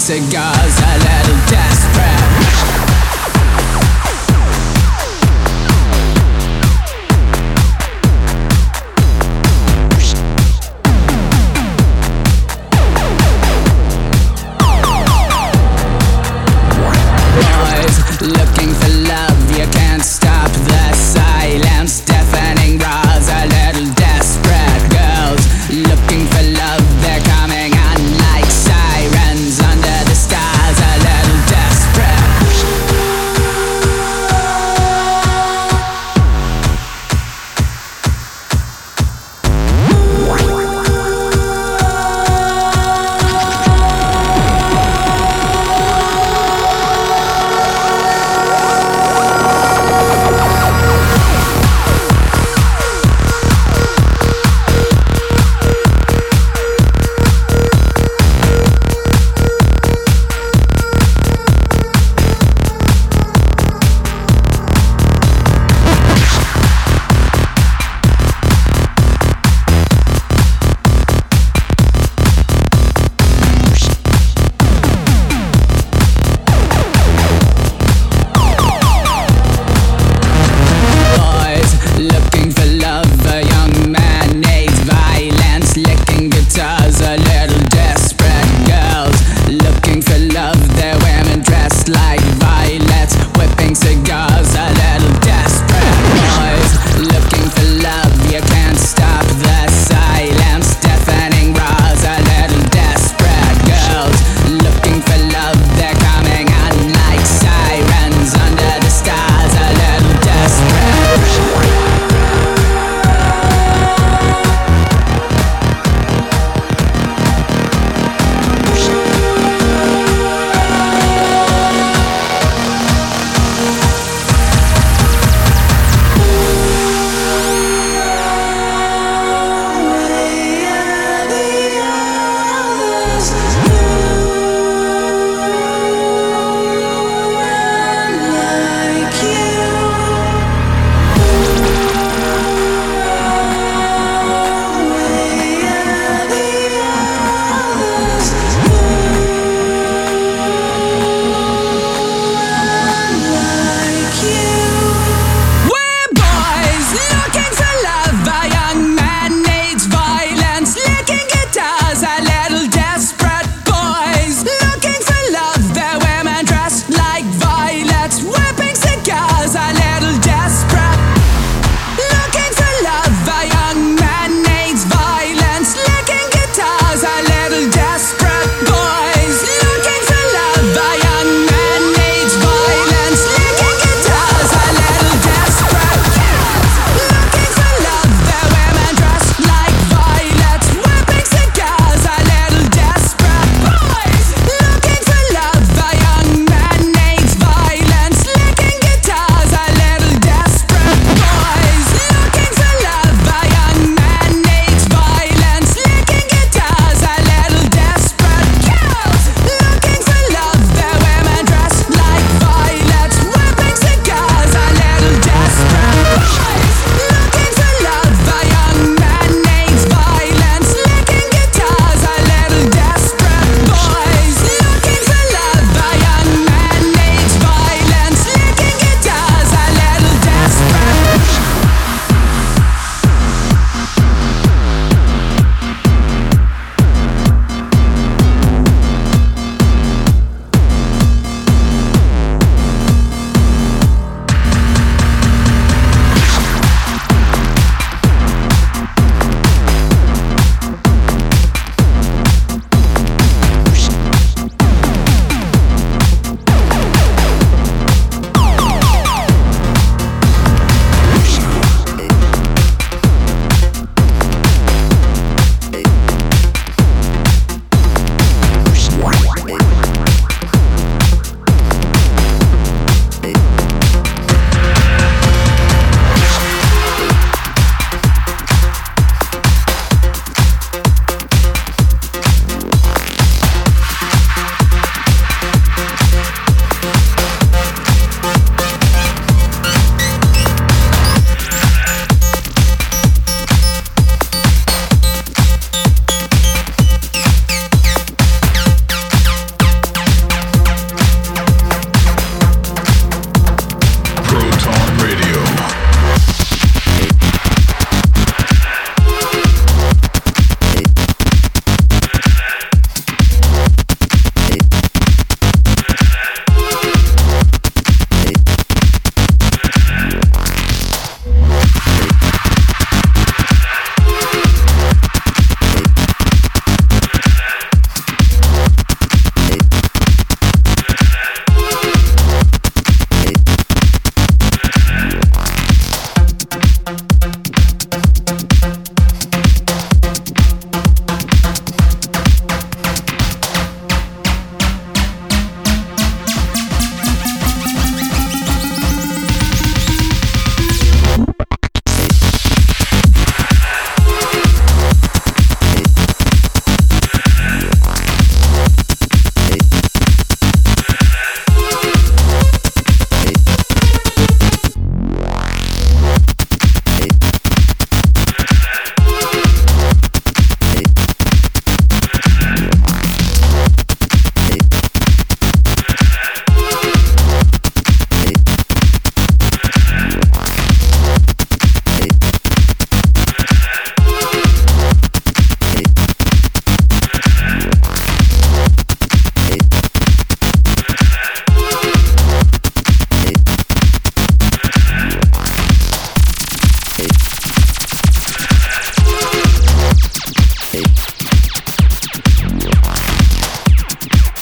cigars,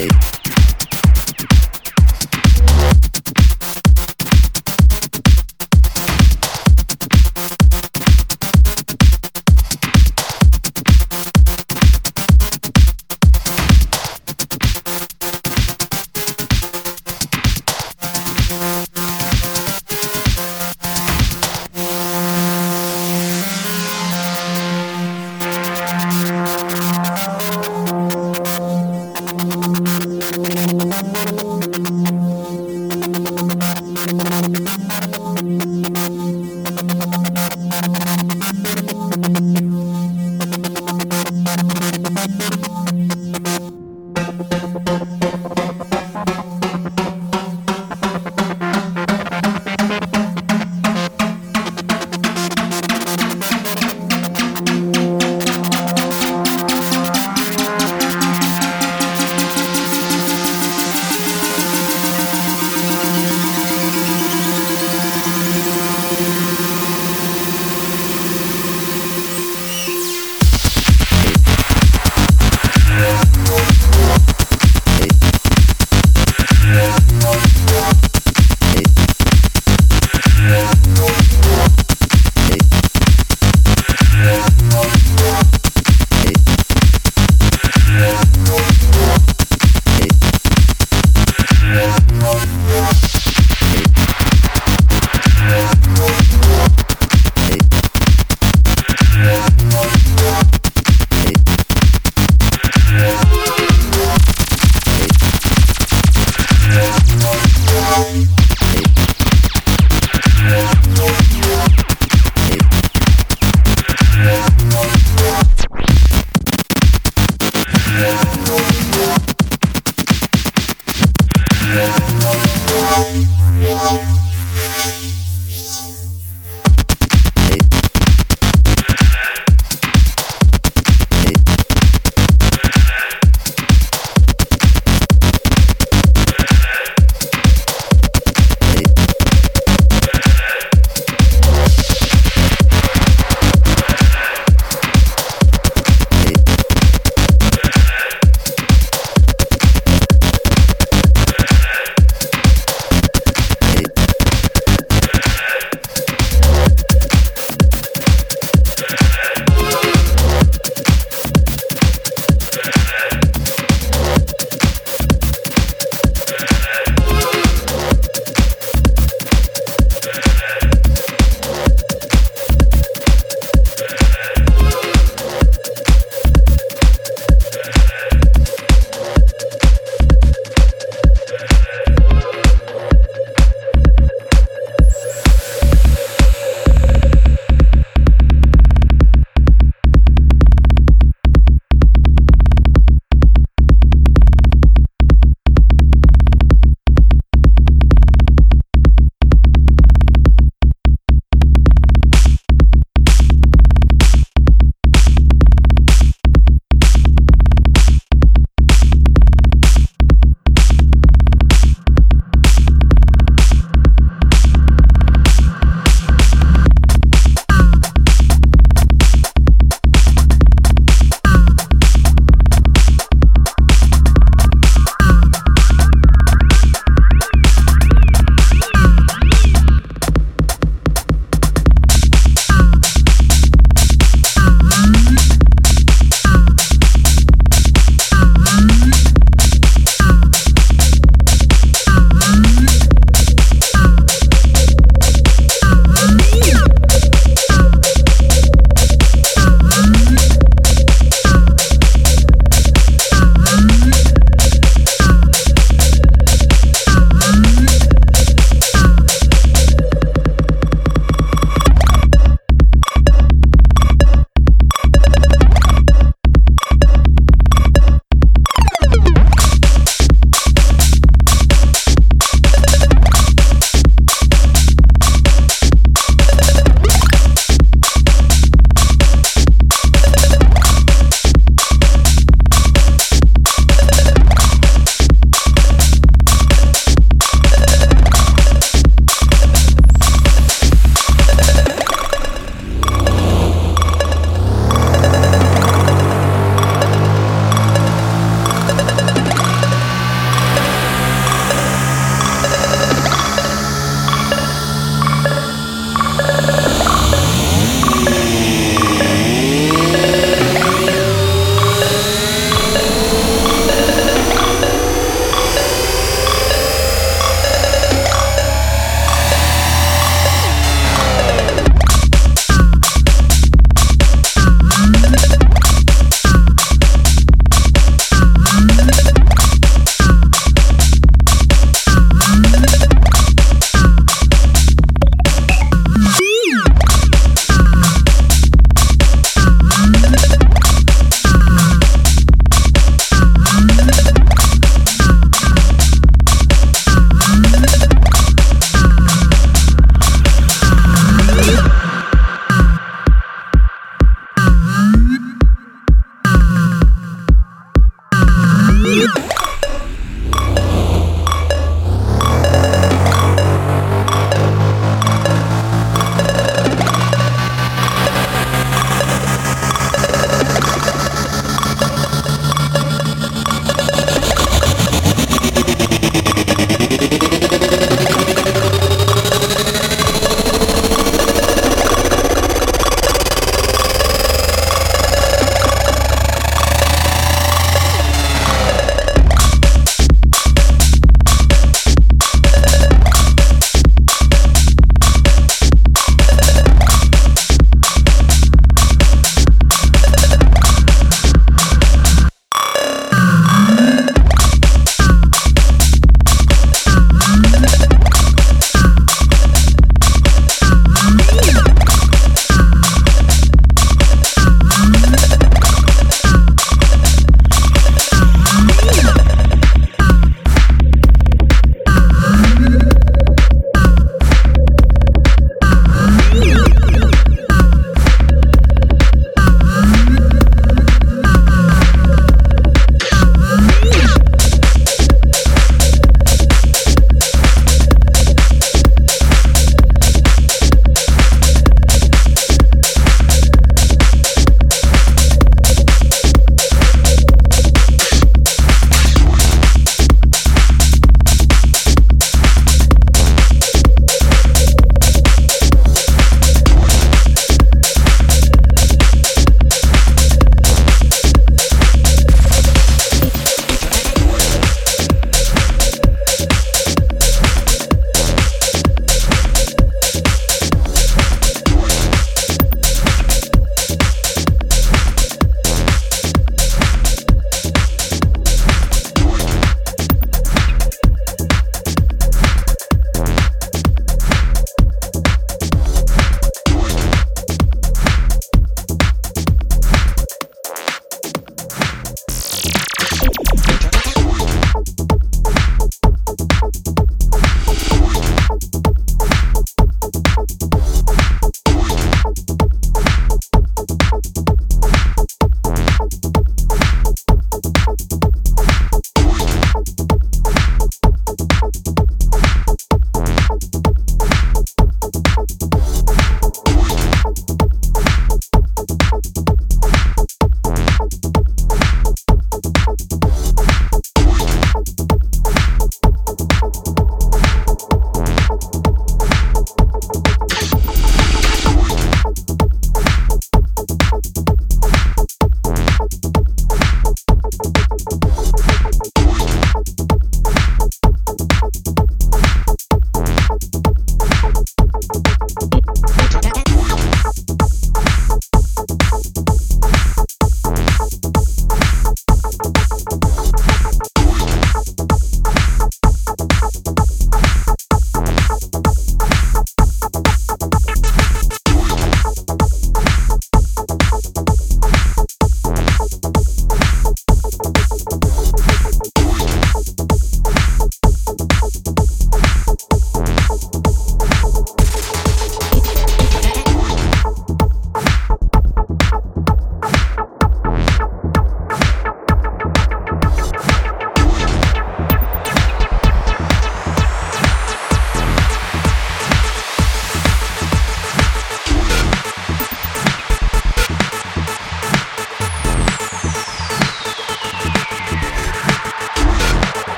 tape.